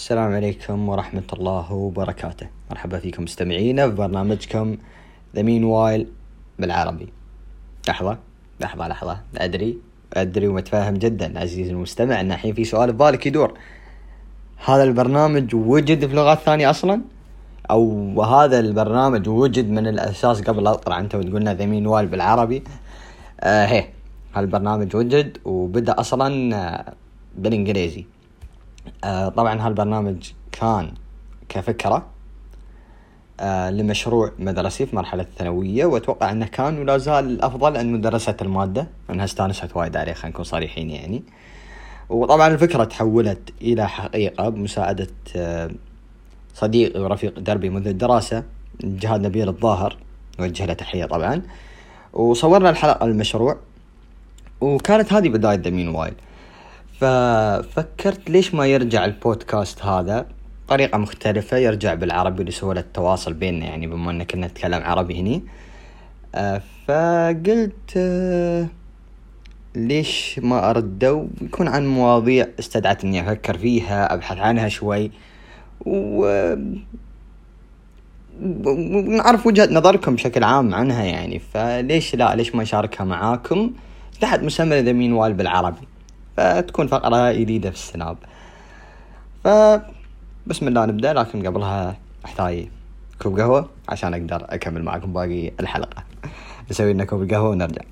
السلام عليكم ورحمة الله وبركاته. مرحبا فيكم مستمعينا في برنامجكم The Meanwhile بالعربي. لحظة لحظة لحظة. أدري أدري ومتفاهم جدا عزيزي المستمع أن الحين في سؤال ببالك يدور. هذا البرنامج وجد في لغات ثانية أصلا؟ أو هذا البرنامج وجد من الأساس قبل لا تطلع أنت وتقولنا The Meanwhile بالعربي؟ آه هي. هالبرنامج وجد وبدأ أصلا آه، بالإنجليزي. آه طبعا هالبرنامج كان كفكرة آه لمشروع مدرسي في مرحلة الثانوية وأتوقع أنه كان ولا زال الأفضل أنه درست المادة. أنها استانست وايد عليه خلينا نكون صريحين يعني. وطبعا الفكرة تحولت إلى حقيقة بمساعدة آه صديقي ورفيق دربي منذ الدراسة جهاد نبيل الظاهر. نوجه له تحية طبعا. وصورنا الحلقة المشروع وكانت هذه بداية دمين وايد. ففكرت ليش ما يرجع البودكاست هذا؟ طريقة مختلفة يرجع بالعربي لسهولة التواصل بيننا يعني بما إن كنا نتكلم عربي هني. آه، فقلت آه، ليش ما أرده يكون عن مواضيع استدعت إني أفكر فيها أبحث عنها شوي. و ونعرف وجهة نظركم بشكل عام عنها يعني. فليش لا؟ ليش ما اشاركها معاكم؟ تحت مسمى ذا مين وال بالعربي. فتكون فقرة جديدة في السناب. ف بسم الله نبدأ لكن قبلها أحتاج كوب قهوة عشان أقدر أكمل معكم باقي الحلقة. نسوي لنا كوب القهوة ونرجع.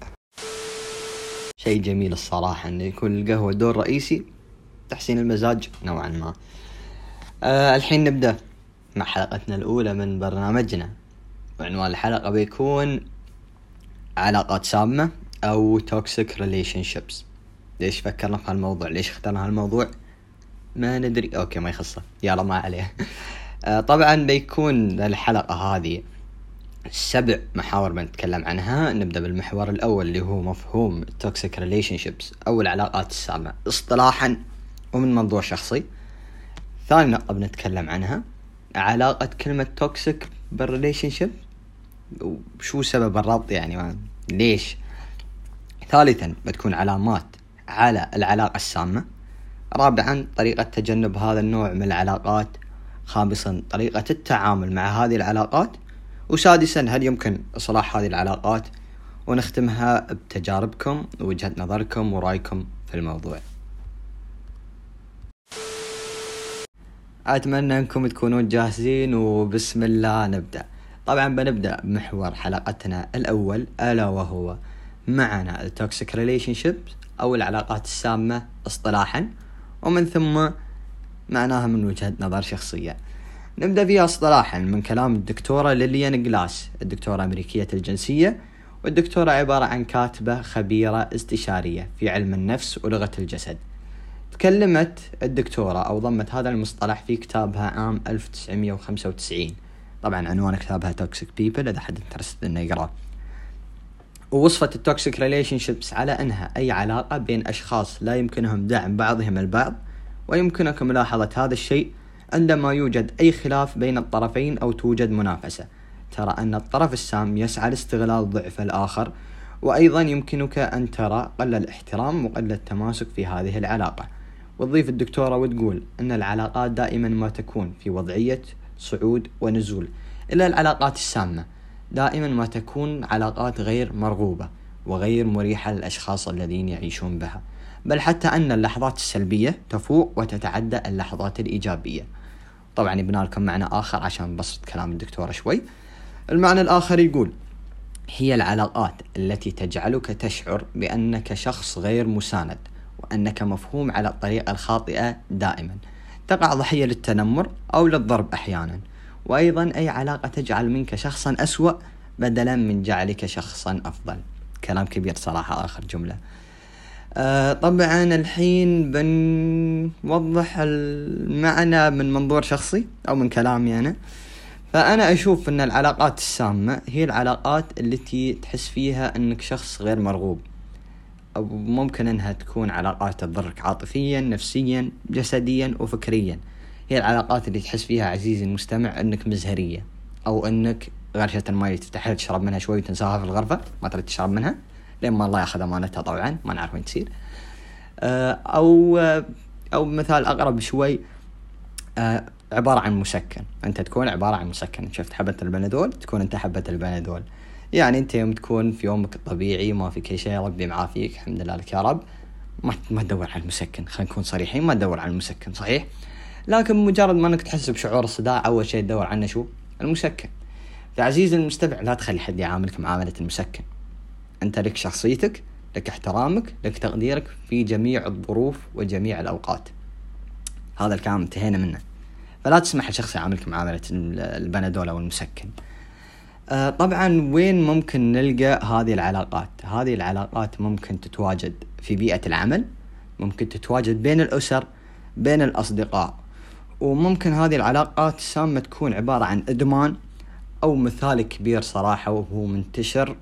شيء جميل الصراحة انه يكون القهوة دور رئيسي تحسين المزاج نوعا ما. آه الحين نبدأ مع حلقتنا الأولى من برنامجنا. وعنوان الحلقة بيكون علاقات سامة أو toxic relationships. ليش فكرنا في هالموضوع؟ ليش اخترنا هالموضوع؟ ما ندري. أوكي ما يخصه. يلا ما عليه. آه، طبعا بيكون الحلقة هذه سبع محاور بنتكلم عنها. نبدأ بالمحور الأول اللي هو مفهوم toxic relationships أو العلاقات السامة. اصطلاحا ومن منظور شخصي. ثاني نقطة بنتكلم عنها علاقة كلمة toxic بال relationship وشو سبب الربط يعني؟ ليش؟ ثالثا بتكون علامات على العلاقة السامة. رابعا طريقة تجنب هذا النوع من العلاقات. خامسا طريقة التعامل مع هذه العلاقات. وسادسا هل يمكن إصلاح هذه العلاقات؟ ونختمها بتجاربكم ووجهة نظركم ورأيكم في الموضوع. أتمنى أنكم تكونون جاهزين وبسم الله نبدأ. طبعا بنبدأ بمحور حلقتنا الأول ألا وهو معنى ال toxic relationships أو العلاقات السامة اصطلاحا ومن ثم معناها من وجهة نظر شخصية. نبدأ فيها اصطلاحا من كلام الدكتورة ليليان جلاس. الدكتورة أمريكية الجنسية والدكتورة عبارة عن كاتبة خبيرة استشارية في علم النفس ولغة الجسد. تكلمت الدكتورة أو ضمت هذا المصطلح في كتابها عام 1995 طبعا عنوان كتابها Toxic People إذا حد interested إنه يقرأ ووصفت ال toxic relationships على أنها أي علاقة بين أشخاص لا يمكنهم دعم بعضهم البعض ويمكنكم ملاحظة هذا الشيء عندما يوجد أي خلاف بين الطرفين أو توجد منافسة. ترى أن الطرف السام يسعى لاستغلال ضعف الآخر وأيضا يمكنك أن ترى قل الاحترام وقل التماسك في هذه العلاقة. وتضيف الدكتورة وتقول إن العلاقات دائما ما تكون في وضعية صعود ونزول إلا العلاقات السامة. دائما ما تكون علاقات غير مرغوبة وغير مريحة للأشخاص الذين يعيشون بها بل حتى أن اللحظات السلبية تفوق وتتعدى اللحظات الإيجابية. طبعا يبنى لكم معنى آخر عشان بسط كلام الدكتورة شوي. المعنى الآخر يقول هي العلاقات التي تجعلك تشعر بأنك شخص غير مساند وأنك مفهوم على الطريقة الخاطئة دائما. تقع ضحية للتنمر أو للضرب أحيانا. وأيضا أي علاقة تجعل منك شخصا أسوأ بدلا من جعلك شخصا أفضل. كلام كبير صراحة آخر جملة. آه طبعا الحين بنوضح المعنى من منظور شخصي أو من كلامي أنا. فأنا أشوف أن العلاقات السامة هي العلاقات التي تحس فيها أنك شخص غير مرغوب. أو ممكن أنها تكون علاقات تضرك عاطفيا نفسيا جسديا وفكريا هي العلاقات اللي تحس فيها عزيزي المستمع إنك مزهرية أو إنك غرشة الماي تفتحها تشرب منها شوي وتنساها في الغرفة ما تريد تشرب منها لين ما الله يأخذ أمانتها طبعا ما نعرف وين تصير. آه، أو أو مثال أقرب شوي آه عبارة عن مسكن. أنت تكون عبارة عن مسكن. شفت حبة البنادول؟ تكون أنت حبة البنادول. يعني أنت يوم تكون في يومك الطبيعي ما فيك اي شيء ربي معافيك الحمد لله لك يا رب. ما ما تدور على المسكن. خلينا نكون صريحين ما تدور على المسكن صحيح؟ لكن مجرد ما انك تحس بشعور الصداع أول شيء تدور عنه شو؟ المسكن. فعزيزي المستمع لا تخلي حد يعاملك معاملة المسكن. أنت لك شخصيتك لك احترامك لك تقديرك في جميع الظروف وجميع الأوقات. هذا الكلام انتهينا منه. فلا تسمح لشخص يعاملك معاملة البنادول أو المسكن. آه، طبعا وين ممكن نلقى هذه العلاقات؟ هذه العلاقات ممكن تتواجد في بيئة العمل ممكن تتواجد بين الأسر بين الأصدقاء. وممكن هذه العلاقات السامة تكون عبارة عن إدمان أو مثال كبير صراحة وهو منتشر.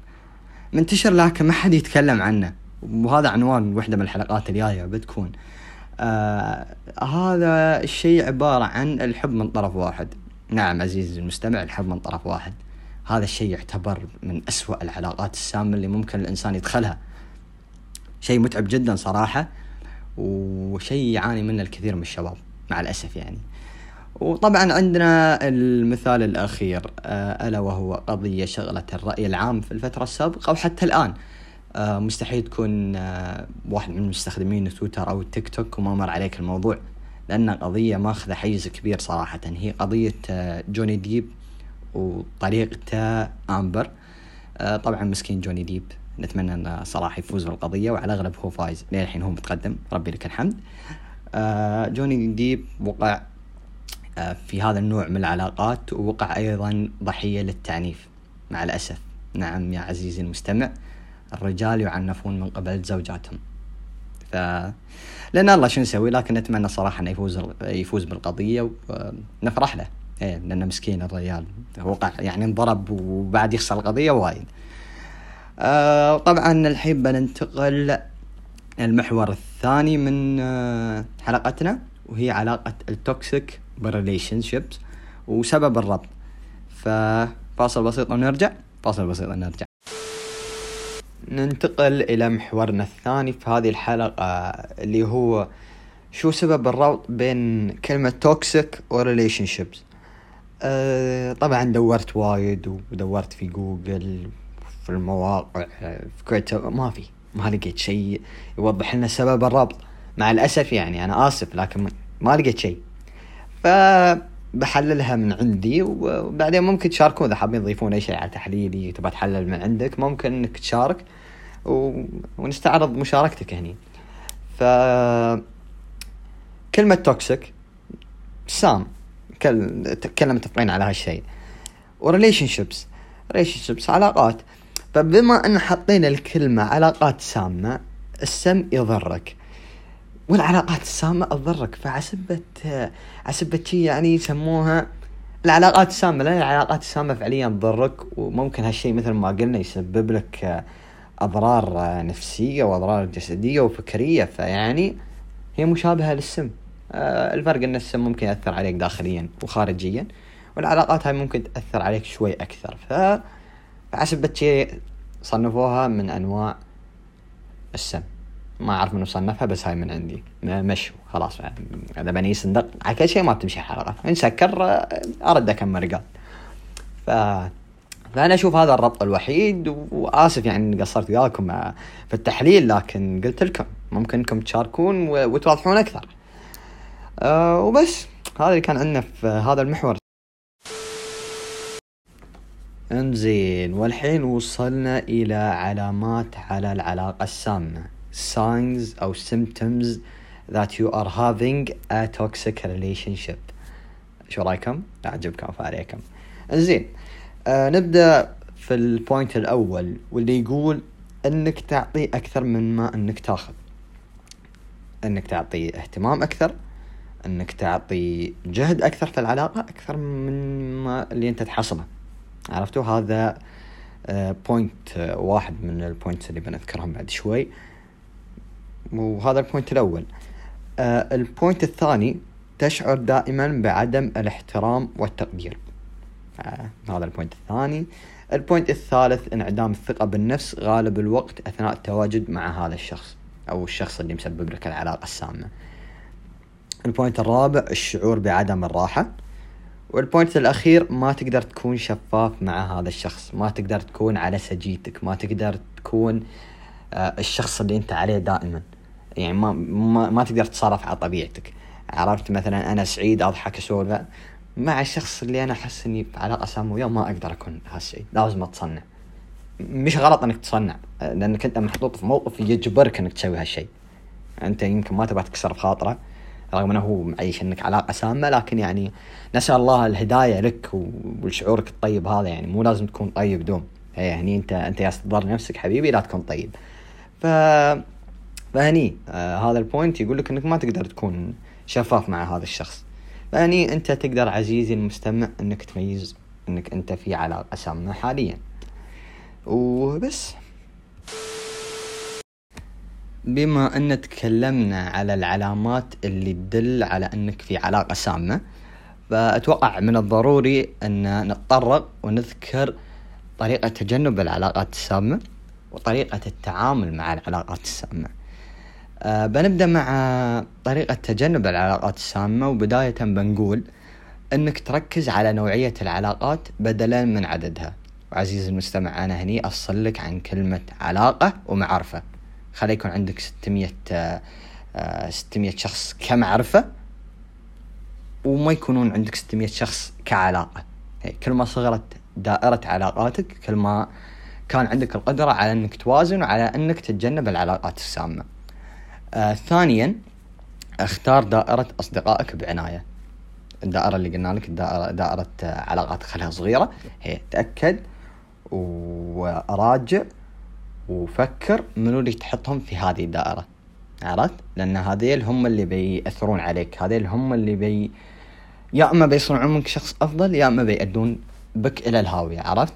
منتشر لكن ما حد يتكلم عنه. وهذا عنوان وحدة من الحلقات الجاية بتكون. آه هذا الشيء عبارة عن الحب من طرف واحد. نعم عزيزي المستمع الحب من طرف واحد. هذا الشيء يعتبر من أسوأ العلاقات السامة اللي ممكن الإنسان يدخلها. شيء متعب جدا صراحة وشيء يعاني منه الكثير من الشباب. مع الأسف يعني. وطبعا عندنا المثال الأخير آه، ألا وهو قضية شغلة الرأي العام في الفترة السابقة وحتى الآن. آه، مستحيل تكون آه، واحد من مستخدمين تويتر أو تيك توك وما مر عليك الموضوع لأن قضية ماخذة حيز كبير صراحة. هي قضية جوني ديب وطريقته آمبر. آه طبعا مسكين جوني ديب. نتمنى انه صراحة يفوز بالقضية وعلى الأغلب هو فايز. للحين هو متقدم. ربي لك الحمد. جوني ديب وقع آه في هذا النوع من العلاقات ووقع أيضا ضحية للتعنيف. مع الأسف. نعم يا عزيزي المستمع الرجال يعنفون من قبل زوجاتهم. ف لأن الله شو نسوي؟ لكن نتمنى صراحة انه يفوز يفوز بالقضية ونفرح له. إيه لأنه مسكين الرجال. وقع يعني انضرب وبعد يخسر القضية وايد. آه طبعا الحين بننتقل المحور الثاني من آه حلقتنا وهي علاقة ال toxic بال relationships وسبب الربط. ففاصل بسيط ونرجع فاصل بسيط ونرجع. ننتقل إلى محورنا الثاني في هذه الحلقة اللي هو شو سبب الربط بين كلمة toxic و relationships أه طبعا دورت وايد ودورت في جوجل في المواقع في تويتر ما في. ما لقيت شيء يوضح لنا سبب الربط. مع الأسف يعني أنا آسف لكن ما لقيت شيء. فبحللها من عندي وبعدين ممكن تشاركون إذا حابين تضيفون أي شيء على تحليلي تبغى تحلل من عندك ممكن إنك تشارك و... ونستعرض مشاركتك هني. ف كلمة toxic سام كلنا متفقين على هالشيء. و relationships relationships علاقات. فبما أن حطينا الكلمة علاقات سامة السم يضرك. والعلاقات السامة تضرك فعسبة عسبة شي يعني يسموها العلاقات السامة. لأن العلاقات السامة فعليا تضرك وممكن هالشيء مثل ما قلنا يسبب لك أضرار نفسية وأضرار جسدية وفكرية. فيعني هي مشابهة للسم. الفرق أن السم ممكن يأثر عليك داخليا وخارجيا والعلاقات هاي ممكن تأثر عليك شوي أكثر. ف فحسب شيء صنفوها من أنواع السم. ما أعرف منو صنفها بس هاي من عندي. مشوا خلاص. اذا بني صندق على كل شيء ما بتمشي الحلقة نسكر آه، أرد اكمل رقال ف فأنا أشوف هذا الربط الوحيد وآسف يعني قصرت وياكم في التحليل لكن قلت لكم ممكن إنكم تشاركون وتوضحون أكثر. آه وبس. هذا اللي كان عندنا في هذا المحور. انزين والحين وصلنا إلى علامات على العلاقة السامة. Signs أو symptoms that you are having a toxic relationship. شو رأيكم؟ أعجبكم فعليكم انزين آه نبدأ في البوينت الأول واللي يقول إنك تعطي أكثر من ما إنك تاخذ. إنك تعطي اهتمام أكثر إنك تعطي جهد أكثر في العلاقة أكثر من ما اللي أنت تحصله. عرفتوا؟ هذا point آه، آه، واحد من ال points اللي بنذكرهم بعد شوي. وهذا ال point الأول. آه، ال point الثاني تشعر دائما بعدم الاحترام والتقدير. هذا ال point الثاني. ال point الثالث انعدام الثقة بالنفس غالب الوقت أثناء التواجد مع هذا الشخص أو الشخص اللي مسبب لك العلاقة السامة. ال point الرابع الشعور بعدم الراحة. والبوينت الأخير ما تقدر تكون شفاف مع هذا الشخص. ما تقدر تكون على سجيتك. ما تقدر تكون آه، الشخص اللي أنت عليه دائما. يعني ما ما, ما تقدر تتصرف على طبيعتك. عرفت؟ مثلا أنا سعيد أضحك أسولف. مع الشخص اللي أنا أحس إني في علاقه سامه وياه ما أقدر أكون هالشيء لازم أتصنع. مش غلط إنك تصنع لأنك أنت محطوط في موقف يجبرك إنك تسوي هالشيء. أنت يمكن ما تبغى تكسر بخاطره رغم أنه معيش إنك علاقة سامة لكن يعني نسأل الله الهداية لك والشعورك الطيب هذا يعني مو لازم تكون طيب دوم. هي يعني انت أنت يا تضر نفسك حبيبي لا تكون طيب. ف فهني آه هذا البوينت يقول لك إنك ما تقدر تكون شفاف مع هذا الشخص. فهني أنت تقدر عزيزي المستمع إنك تميز إنك أنت في علاقة سامة حاليا. وبس. بما أن تكلمنا على العلامات اللي تدل على أنك في علاقة سامة فأتوقع من الضروري أن نتطرق ونذكر طريقة تجنب العلاقات السامة وطريقة التعامل مع العلاقات السامة. أه بنبدأ مع طريقة تجنب العلاقات السامة وبداية بنقول أنك تركز على نوعية العلاقات بدلا من عددها. وعزيزي المستمع أنا هني أفصل لك عن كلمة علاقة ومعرفة. خلي يكون عندك 600 600 آه، شخص كمعرفة وما يكونون عندك 600 شخص كعلاقة. كل ما صغرت دائرة علاقاتك كل ما كان عندك القدرة على إنك توازن وعلى إنك تتجنب العلاقات السامة. آه ثانيا اختار دائرة أصدقائك بعناية. الدائرة اللي قلنا لك الدائرة دائرة علاقات خلها صغيرة. هي تأكد وراجع وفكر منو اللي تحطهم في هذه الدائرة عرفت؟ لأن هذيل هم اللي بيأثرون عليك هذيل هم اللي بي يا أما بيصنعون منك شخص أفضل يا أما بيأدون بك إلى الهاوية عرفت؟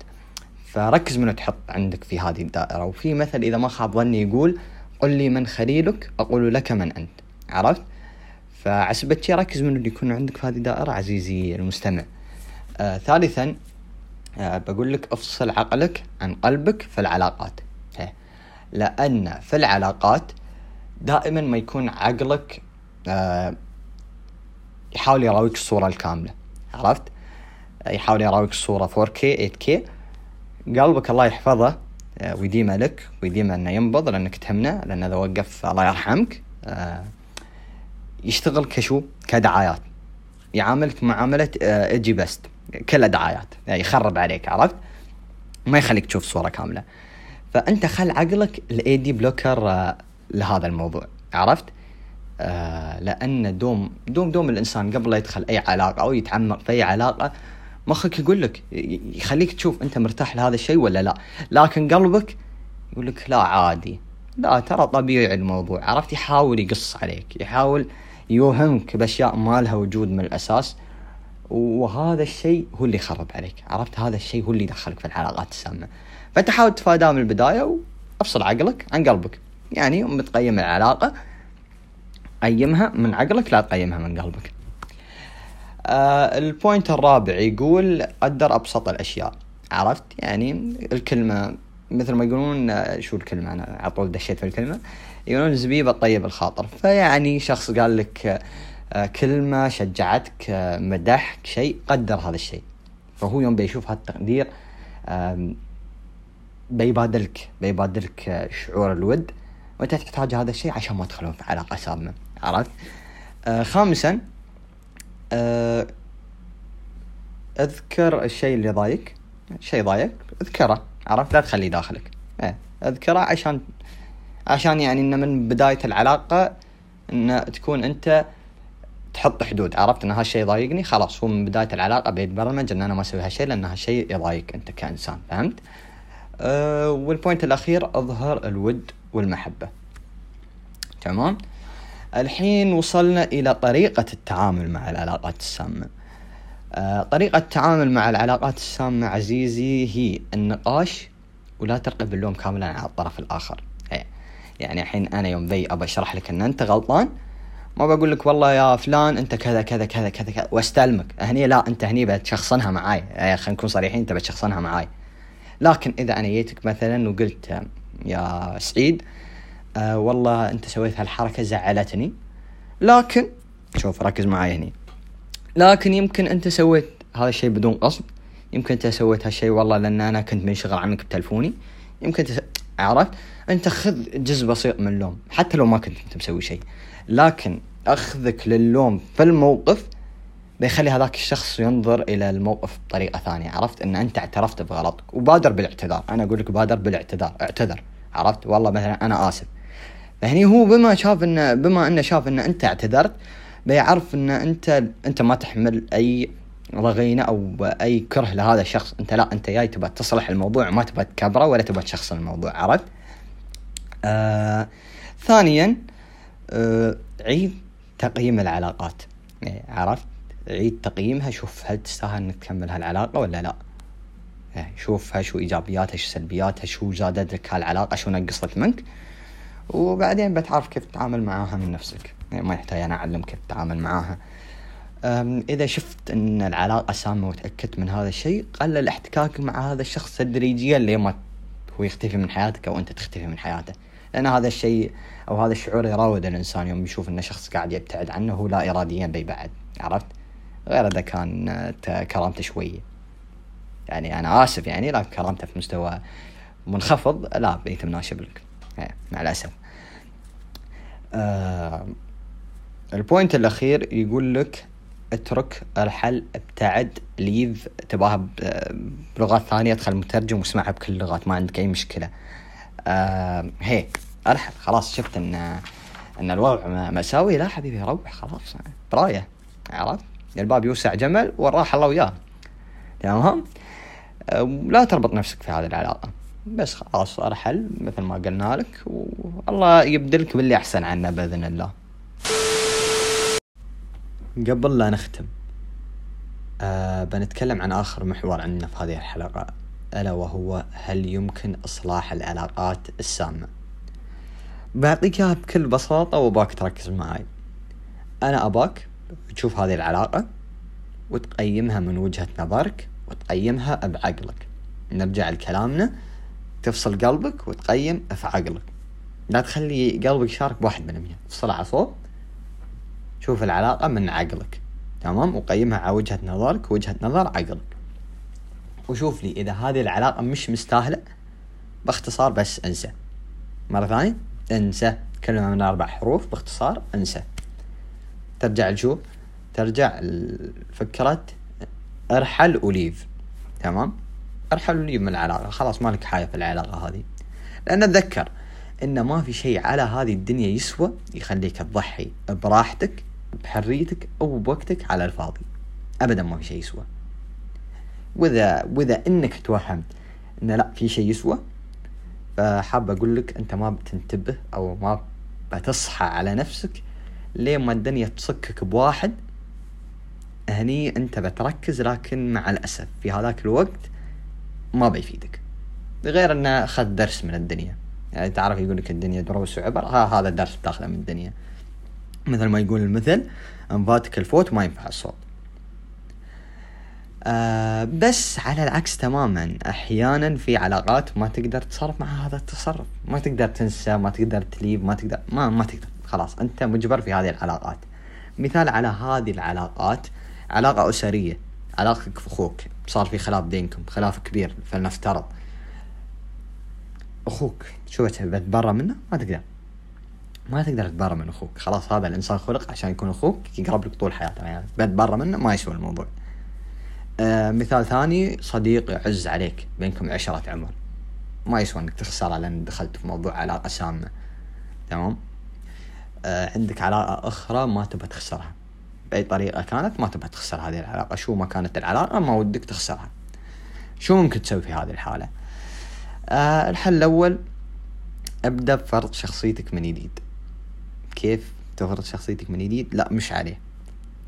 فركز منو تحط عندك في هذه الدائرة وفي مثل إذا ما خاب ظني يقول قل لي من خليلك أقول لك من أنت عرفت؟ فعسبت شي ركز منو اللي يكون عندك في هذه الدائرة عزيزي المستمع. آه ثالثا آه بقول لك افصل عقلك عن قلبك في العلاقات. لأن في العلاقات دائما ما يكون عقلك آه يحاول يراويك الصورة الكاملة عرفت؟ يحاول يراويك الصورة 4K 8K قلبك الله يحفظه آه، ويديمه لك ويديمه إنه ينبض لأنك تهمنا لأن إذا وقف الله يرحمك آه، يشتغل كشو كدعايات يعاملك معاملة أي website كلها دعايات يعني يخرب عليك عرفت؟ ما يخليك تشوف الصورة كاملة فأنت خل عقلك ال ad blocker لهذا الموضوع عرفت؟ آه لأن دوم دوم دوم الإنسان قبل لا يدخل أي علاقة أو يتعمق في أي علاقة مخك يقول لك يخليك تشوف أنت مرتاح لهذا الشيء ولا لا. لكن قلبك يقول لك لا عادي. لا ترى طبيعي الموضوع عرفت؟ يحاول يقص عليك يحاول يوهمك بأشياء ما لها وجود من الأساس. وهذا الشيء هو اللي يخرب عليك عرفت؟ هذا الشيء هو اللي يدخلك في العلاقات السامة. فانت حاول تفاداه من البداية وأفصل عقلك عن قلبك. يعني يوم تقيم العلاقة قيمها من عقلك لا تقيمها من قلبك. آه البوينت الرابع يقول قدر أبسط الأشياء. عرفت؟ يعني الكلمة مثل ما يقولون آه، شو الكلمة؟ أنا على طول دشيت في الكلمة. يقولون زبيبه طيب الخاطر. فيعني شخص قال لك آه كلمة شجعتك آه مدحك شيء قدر هذا الشيء. فهو يوم بيشوف هالتقدير بيبادلك بيبادلك آه، شعور الود وانت تحتاج هذا الشيء عشان ما تدخلون في علاقة سامه عرفت؟ آه خامسا آه اذكر الشيء اللي ضايق شيء ضايق اذكره. عرفت؟ لا تخليه داخلك. إيه اذكره عشان عشان يعني إنه من بداية العلاقة إن تكون أنت تحط حدود. عرفت؟ إن هالشيء يضايقني خلاص هو من بداية العلاقة بيتبرمج إن أنا ما أسوي هالشيء لأن هالشيء يضايق أنت كإنسان. فهمت؟ أه والبوينت الأخير أظهر الود والمحبة. تمام؟ الحين وصلنا إلى طريقة التعامل مع العلاقات السامة. آه، طريقة التعامل مع العلاقات السامة عزيزي هي النقاش ولا تلقي اللوم كاملا على الطرف الآخر. هي. يعني الحين أنا يوم بي أبى أشرح لك أن أنت غلطان ما بقول لك والله يا فلان أنت كذا كذا كذا كذا كذا وأستلمك. هني لا أنت هني بتشخصنها معاي. يعني خلينا نكون صريحين أنت بتشخصنها معاي. لكن إذا أنا جيتك مثلا وقلت يا سعيد آه والله أنت سويت هالحركة زعلتني لكن شوف ركز معي هني. لكن يمكن أنت سويت هذا الشيء بدون قصد يمكن أنت سويت هالشيء والله لأن أنا كنت منشغل عنك بتلفوني يمكن أنت عرفت؟ أنت خذ جزء بسيط من اللوم حتى لو ما كنت أنت مسوي شيء لكن أخذك للوم في الموقف بيخلي هذاك الشخص ينظر إلى الموقف بطريقة ثانية. عرفت؟ إن أنت اعترفت بغلطك. وبادر بالاعتذار. أنا أقول لك بادر بالاعتذار. اعتذر. عرفت؟ والله مثلا أنا آسف. فهني هو بما شاف ان بما إنه شاف إن أنت اعتذرت بيعرف إن انت أنت ما تحمل أي رغينة أو أي كره لهذا الشخص. أنت لا أنت جاي تبغى تصلح الموضوع وما تبغى تكبره ولا تبغى تشخصن الموضوع. عرفت؟ آه ثانيا آه عيد تقييم العلاقات. يعني عرفت؟ عيد تقييمها شوف هل تستاهل إنك تكمل هالعلاقة ولا لا. يعني شوفها شو إيجابياتها شو سلبياتها شو زادت لك هالعلاقة شو نقصت منك. وبعدين بتعرف كيف تتعامل معاها من نفسك. يعني ما يحتاج أنا أعلم كيف تتعامل معاها. إذا شفت إن العلاقة سامة وتأكدت من هذا الشيء قلل احتكاكك مع هذا الشخص تدريجيا لما هو يختفي من حياتك أو أنت تختفي من حياته. لأن هذا الشيء أو هذا الشعور يراود الإنسان يوم يشوف إن شخص قاعد يبتعد عنه هو لا اراديا بيبعد. عرفت؟ غير إذا كان كرامته شوية يعني أنا آسف يعني لكن كرامته في مستوى منخفض لا بيتم ناشب لك. مع الأسف. آه ال point الأخير يقول لك اترك ارحل ابتعد leave تباها بلغات ثانية ادخل مترجم واسمعها بكل اللغات ما عندك أي مشكلة. آه هي ارحل خلاص شفت إن إن الوضع مأساوي لا حبيبي روح خلاص براية عرفت؟ الباب يوسع جمل والراحة الله وياه. تمام؟ لا تربط نفسك في هذه العلاقة. بس خلاص ارحل مثل ما قلنا لك والله يبدلك باللي أحسن عنا بإذن الله. قبل لا نختم أه بنتكلم عن آخر محور عندنا في هذه الحلقة ألا وهو هل يمكن إصلاح العلاقات السامة؟ بعطيك إياها بكل بساطة وباك تركز معاي. أنا أباك تشوف هذه العلاقة وتقيمها من وجهة نظرك وتقيمها بعقلك. نرجع لكلامنا. تفصل قلبك وتقيم في عقلك لا تخلي قلبك يشارك بواحد من المية. افصل على صوت. شوف العلاقة من عقلك. تمام؟ وقيمها على وجهة نظرك وجهة نظر عقلك. وشوف لي إذا هذه العلاقة مش مستاهلة باختصار بس انسى. مرة ثانية انسى. كلمة من أربع حروف باختصار انسى. ترجع لشو ترجع لفكرة أرحل وليف تمام؟ أرحل وليف من العلاقة خلاص مالك حاجة في العلاقة هذه. لأن أتذكر إن ما في شيء على هذه الدنيا يسوى يخليك تضحي براحتك بحريتك أو بوقتك على الفاضي. ابدا ما في شيء يسوى. وإذا وإذا إنك توهمت إن لا في شيء يسوى فحاب أقول لك أنت ما بتنتبه أو ما بتصحى على نفسك لين ما الدنيا تصكك بواحد هني انت بتركز لكن مع الأسف في هذاك الوقت ما بيفيدك. غير إنه أخذ درس من الدنيا. يعني تعرف يقول لك الدنيا دروس وعبر هذا الدرس بتاخذه من الدنيا. مثل ما يقول المثل انفاتك الفوت ما ينفع الصوت. آه بس على العكس تماما. أحيانا في علاقات ما تقدر تتصرف مع هذا التصرف. ما تقدر تنسى ما تقدر تليب ما تقدر ما ما تقدر. خلاص أنت مجبر في هذه العلاقات. مثال على هذه العلاقات علاقة أسرية علاقتك في أخوك صار في خلاف بينكم خلاف كبير فلنفترض. أخوك شو بتبرى منه؟ ما تقدر. ما تقدر تتبرى من أخوك. خلاص هذا الإنسان خلق عشان يكون أخوك يقرب لك طول حياته يعني بتبرى منه ما يسوى الموضوع. آه مثال ثاني صديق يعز عليك بينكم عشرة عمر. ما يسوى إنك تخسره لأن دخلت في موضوع علاقة سامة. تمام؟ عندك علاقة أخرى ما تبى تخسرها. بأي طريقة كانت ما تبى تخسر هذه العلاقة. شو ما كانت العلاقة ما ودك تخسرها. شو ممكن تسوي في هذه الحالة؟ آه الحل الأول ابدأ بفرض شخصيتك من جديد. كيف تفرض شخصيتك من جديد؟ لا مش عليه.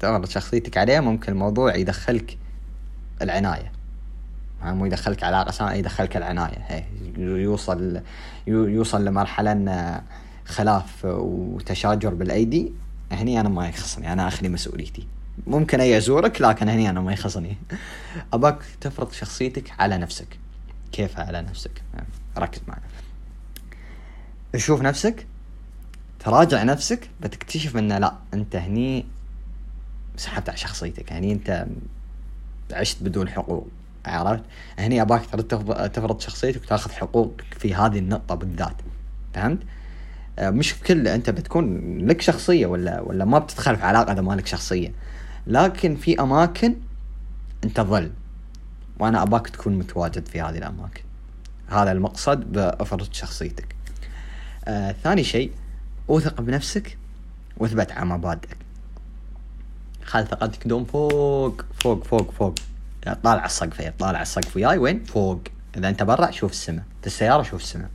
تفرض شخصيتك عليه ممكن الموضوع يدخلك العناية. مو يدخلك علاقة يدخلك العناية. يوصل يوصل لمرحلة إن خلاف وتشاجر بالأيدي هني أنا ما يخصني أنا اخلي مسؤوليتي. ممكن أي أزورك لكن هني أنا ما يخصني. أباك تفرض شخصيتك على نفسك. كيف على نفسك؟ ركز معي شوف نفسك تراجع نفسك بتكتشف إنه لا أنت هني سحبت على شخصيتك. يعني أنت عشت بدون حقوق عرفت؟ هني أباك تفرض شخصيتك وتأخذ حقوقك في هذه النقطة بالذات. فهمت؟ مش في كل أنت بتكون لك شخصية ولا ولا ما بتدخل في علاقة إذا ما لك شخصية. لكن في أماكن أنت ظل وأنا أباك تكون متواجد في هذه الأماكن. هذا المقصد بأفرض شخصيتك. آه ثاني شيء أوثق بنفسك واثبت على مبادئك. خل ثقتك دوم فوق فوق فوق فوق. طالع السقف طالع السقف وياي وين؟ فوق. إذا أنت برا شوف السماء في السيارة شوف السماء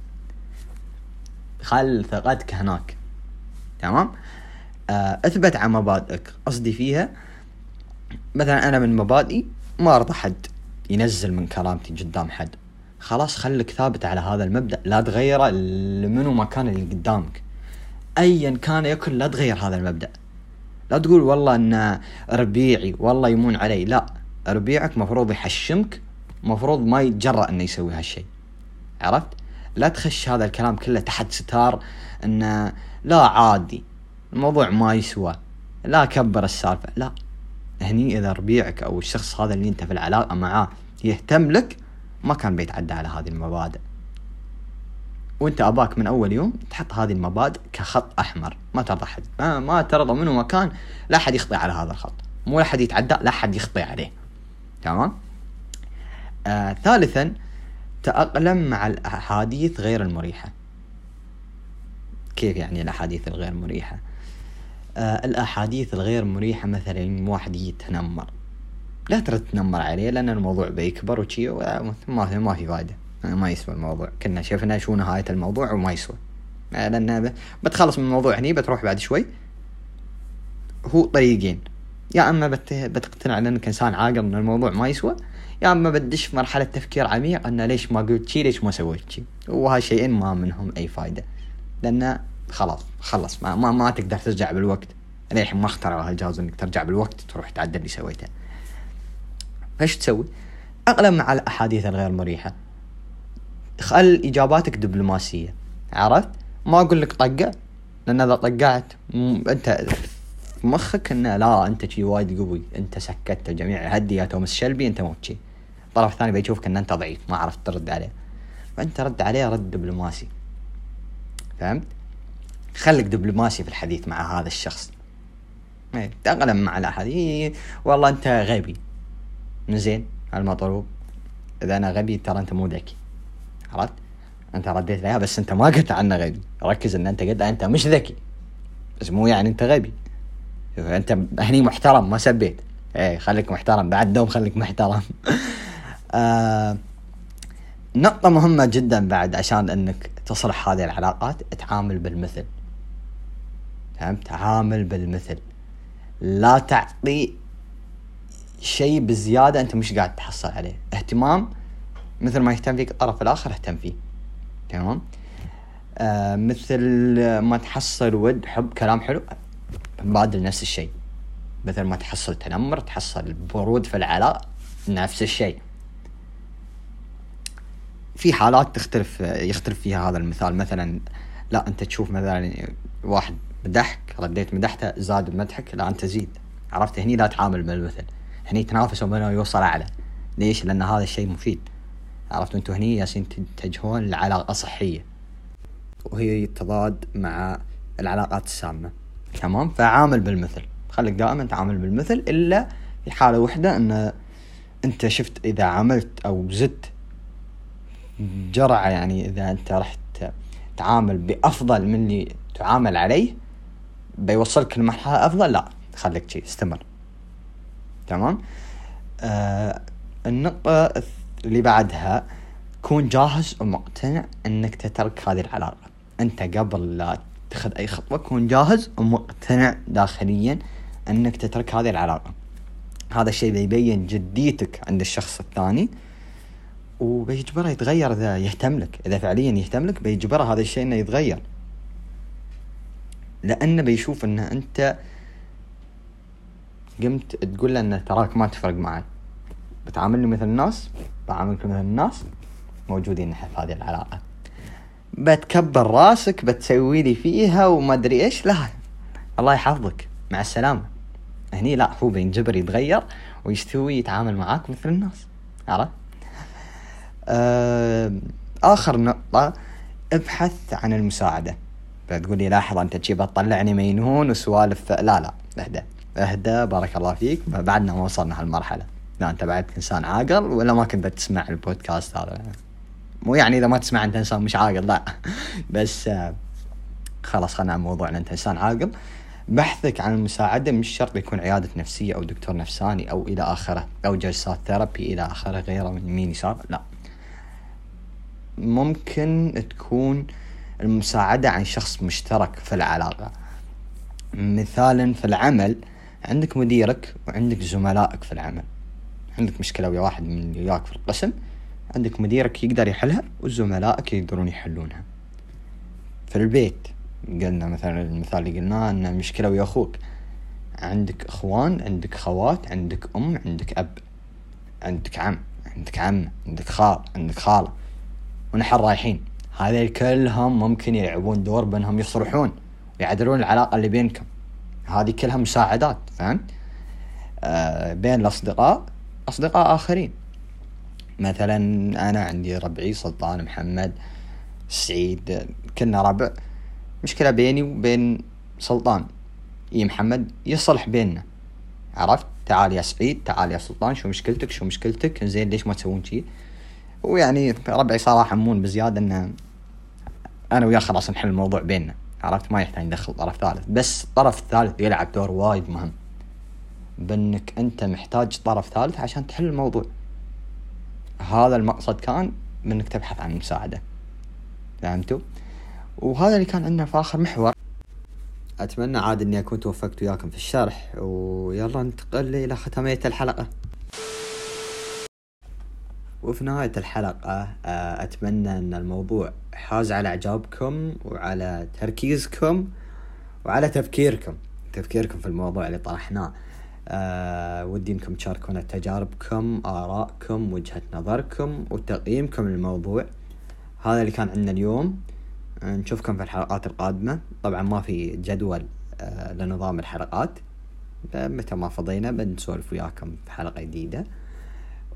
خل ثقتك هناك. تمام؟ آه اثبت على مبادئك. قصدي فيها مثلا أنا من مبادئي ما أرضى حد ينزل من كرامتي قدام حد. خلاص خليك ثابت على هذا المبدأ. لا تغيره لمنو ما كان اللي قدامك. ايا كان يكن لا تغير هذا المبدأ. لا تقول والله إن ربيعي والله يمون علي. لا ربيعك مفروض يحشمك مفروض ما يتجرأ إنه يسوي هالشيء. عرفت؟ لا تخش هذا الكلام كله تحت ستار انه لا عادي الموضوع ما يسوى لا كبر السالفة لا. هني إذا ربيعك أو الشخص هذا اللي أنت في العلاقة معاه يهتم لك ما كان بيتعدى على هذه المبادئ. وأنت أباك من أول يوم تحط هذه المبادئ كخط أحمر ما ترضى حد ما, ما ترضى منه مكان لا حد يخطي على هذا الخط. مو لا حد يتعدى لا حد يخطي عليه. تمام؟ آه ثالثا تأقلم مع الأحاديث غير المريحة. كيف يعني الأحاديث الغير مريحة؟ آه الأحاديث الغير مريحة مثلا واحد يتنمر. لا ترد تنمر عليه لأن الموضوع بيكبر وشي ما في ما في فايدة. ما يسوى الموضوع. كنا شفنا شو نهاية الموضوع وما يسوى. آه، لأن بتخلص من الموضوع هني بتروح بعد شوي. هو طريقين. يا أما بت... بتقتنع لأنك إنسان عاقل إن الموضوع ما يسوى يا اما بدش مرحلة تفكير عميق انه ليش ما قلت شي ليش ما سويت شي وهالشيئين ما منهم أي فايدة. لأن خلاص خلص. ما, ما, ما تقدر ترجع بالوقت. للحين ما اخترعوا هالجهاز إنك ترجع بالوقت تروح تعدل اللي سويته. فايش تسوي؟ اغلب مع الأحاديث الغير مريحة. خل إجاباتك دبلوماسية. عرفت؟ ما أقول لك طقة لأن إذا طقعت أنت مخك إنه لا أنت شي وايد قوي. أنت سكت الجميع هدي يا توماس شلبي أنت مو شي الطرف الثاني بيشوفك إن أنت ضعيف ما عرفت ترد عليه. فانت رد عليه رد دبلوماسي. فهمت؟ خليك دبلوماسي في الحديث مع هذا الشخص. إيه تأقلم مع الاحاديث والله أنت غبي. زين المطلوب إذا أنا غبي ترى أنت مو ذكي. عرفت؟ أنت رديت عليها بس أنت ما قلت عنه غبي. ركز إن أنت قلت أنت مش ذكي. بس مو يعني أنت غبي. أنت هني محترم ما سبيت. إيه خليك محترم. بعد دوم خليك محترم. آه نقطة مهمة جدا بعد عشان إنك تصلح هذه العلاقات تعامل بالمثل. فهمت؟ تعامل بالمثل. لا تعطي شيء بزيادة أنت مش قاعد تحصل عليه. اهتمام مثل ما يهتم فيك الطرف الآخر اهتم فيه. تمام؟ آه مثل ما تحصل ود حب كلام حلو بادل نفس الشيء. مثل ما تحصل تنمر تحصل برود في العلاء نفس الشيء. في حالات تختلف يختلف فيها هذا المثال. مثلا لا أنت تشوف مثلا واحد مدحك رديت مدحته زاد بمدحك لا أنت زيد. عرفت؟ هني لا تعامل بالمثل هني تنافسوا بينه يوصل أعلى. ليش؟ لأن هذا الشيء مفيد. عرفت؟ أنتم هني ياسين تتجهون لعلاقة صحية. وهي تضاد مع العلاقات السامة. تمام؟ فعامل بالمثل. خليك دائما تعامل بالمثل إلا في حالة واحدة إن أنت شفت إذا عملت أو زدت جرعة يعني إذا أنت رحت تعامل بأفضل من اللي تعامل عليه بيوصلك لمرحلة أفضل؟ لا خليك شي استمر. تمام؟ آه النقطة اللي بعدها كون جاهز ومقتنع إنك تترك هذه العلاقة. أنت قبل لا تأخذ أي خطوة كون جاهز ومقتنع داخليا إنك تترك هذه العلاقة. هذا الشيء بيبين جديتك عند الشخص الثاني. وبيجبره يتغير إذا يهتم لك. إذا فعليا يهتم لك بيجبره هذا الشيء إنه يتغير. لأنه بيشوف ان أنت قمت تقول له انه تراك ما تفرق معي بتعاملني مثل الناس بعاملك مثل الناس موجودين في هذه العلاقة. بتكبر راسك بتسوي لي فيها وما أدري إيش. لا الله يحفظك. مع السلامة. هني لا هو بينجبر يتغير ويستوي يتعامل معاك مثل الناس. عرفت؟ آه آخر نقطة ابحث عن المساعدة. فتقول لي لاحظ أنت تجيب تطلعني مينون وسوالف. لا لا اهدى. اهدى بارك الله فيك. بعدنا ما وصلنا هالمرحلة. لا أنت بعد إنسان عاقل ولا ما كنت تسمع البودكاست هذا. مو يعني إذا ما تسمع أنت إنسان مش عاقل لا. بس آه خلاص خلينا عن موضوعنا. أنت إنسان عاقل. بحثك عن المساعدة مش شرط يكون عيادة نفسية أو دكتور نفساني أو إلى آخره أو جلسات ثيرابي إلى آخره غيره من يمين يسار لا. ممكن تكون المساعدة عن شخص مشترك في العلاقة. مثالا في العمل عندك مديرك وعندك زملائك في العمل. عندك مشكلة ويا واحد من وياك في القسم عندك مديرك يقدر يحلها وزملائك يقدرون يحلونها. في البيت قلنا مثلا المثال اللي قلناه إن مشكلة ويا أخوك. عندك إخوان عندك خوات عندك أم عندك أب. عندك عم عندك عم عندك خال عندك خالة. ونحن رايحين. هذول كلهم ممكن يلعبون دور بأنهم يصلحون ويعدلون العلاقة اللي بينكم. هذه كلها مساعدات فهمت؟ آه بين الأصدقاء أصدقاء آخرين. مثلا أنا عندي ربعي سلطان محمد سعيد كنا ربع. مشكلة بيني وبين سلطان. إي محمد يصلح بيننا. عرفت؟ تعال يا سعيد تعال يا سلطان شو مشكلتك؟ شو مشكلتك؟ زين ليش ما تسوون شي؟ ويعني ربعي صراحة مون بزيادة إنه أنا وياه خلاص نحل الموضوع بيننا عرفت؟ ما يحتاج ندخل طرف ثالث. بس الطرف الثالث يلعب دور وايد مهم. بإنك أنت محتاج طرف ثالث عشان تحل الموضوع. هذا المقصد كان بإنك تبحث عن مساعدة. فهمتوا؟ وهذا اللي كان عندنا في آخر محور. أتمنى عاد إني أكون توفقت وياكم في الشرح ويلا ننتقل إلى ختامية الحلقة. وفي نهاية الحلقة آه، أتمنى أن الموضوع حاز على إعجابكم وعلى تركيزكم وعلى تفكيركم تفكيركم في الموضوع اللي طرحناه. أه ودي أنكم تشاركونا تجاربكم آرائكم وجهة نظركم وتقييمكم للموضوع. هذا اللي كان عندنا اليوم. نشوفكم في الحلقات القادمة. طبعا ما في جدول أه لنظام الحلقات. متى ما فضينا بنسولف وياكم في حلقة جديدة.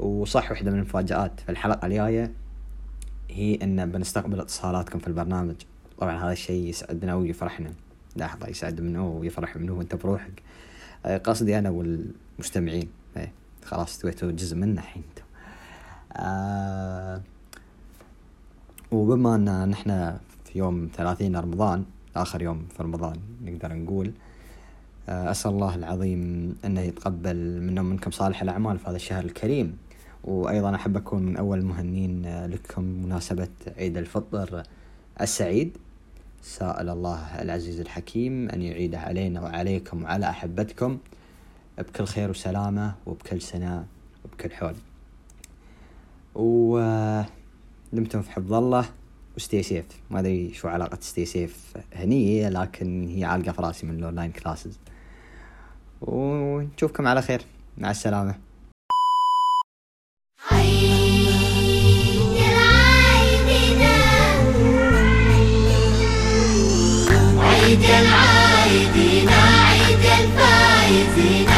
وصح واحدة من المفاجآت في الحلقة الجاية هي إن بنستقبل اتصالاتكم في البرنامج. طبعا هذا الشيء يسعدنا ويفرحنا. لحظة يسعد منه ويفرح منه وأنت بروحك. قصدي أنا والمستمعين. إيه خلاص استويتوا جزء منا الحين. آه وبما أن نحن في يوم ثلاثين رمضان آخر يوم في رمضان نقدر نقول آه أسأل الله العظيم إنه يتقبل منا ومنكم صالح الأعمال في هذا الشهر الكريم. وأيضا أحب أكون من أول المهنين لكم مناسبة عيد الفطر السعيد. سائل الله العزيز الحكيم أن يعيده علينا وعليكم وعلى أحبتكم. بكل خير وسلامة وبكل سنة وبكل حول. ودمتم في حفظ الله. و stay safe ما أدري شو علاقة stay safe هني لكن هي عالقة في رأسي من ال online classes. ونشوفكم على خير. مع السلامة. عيد العايدين عيد الفايزين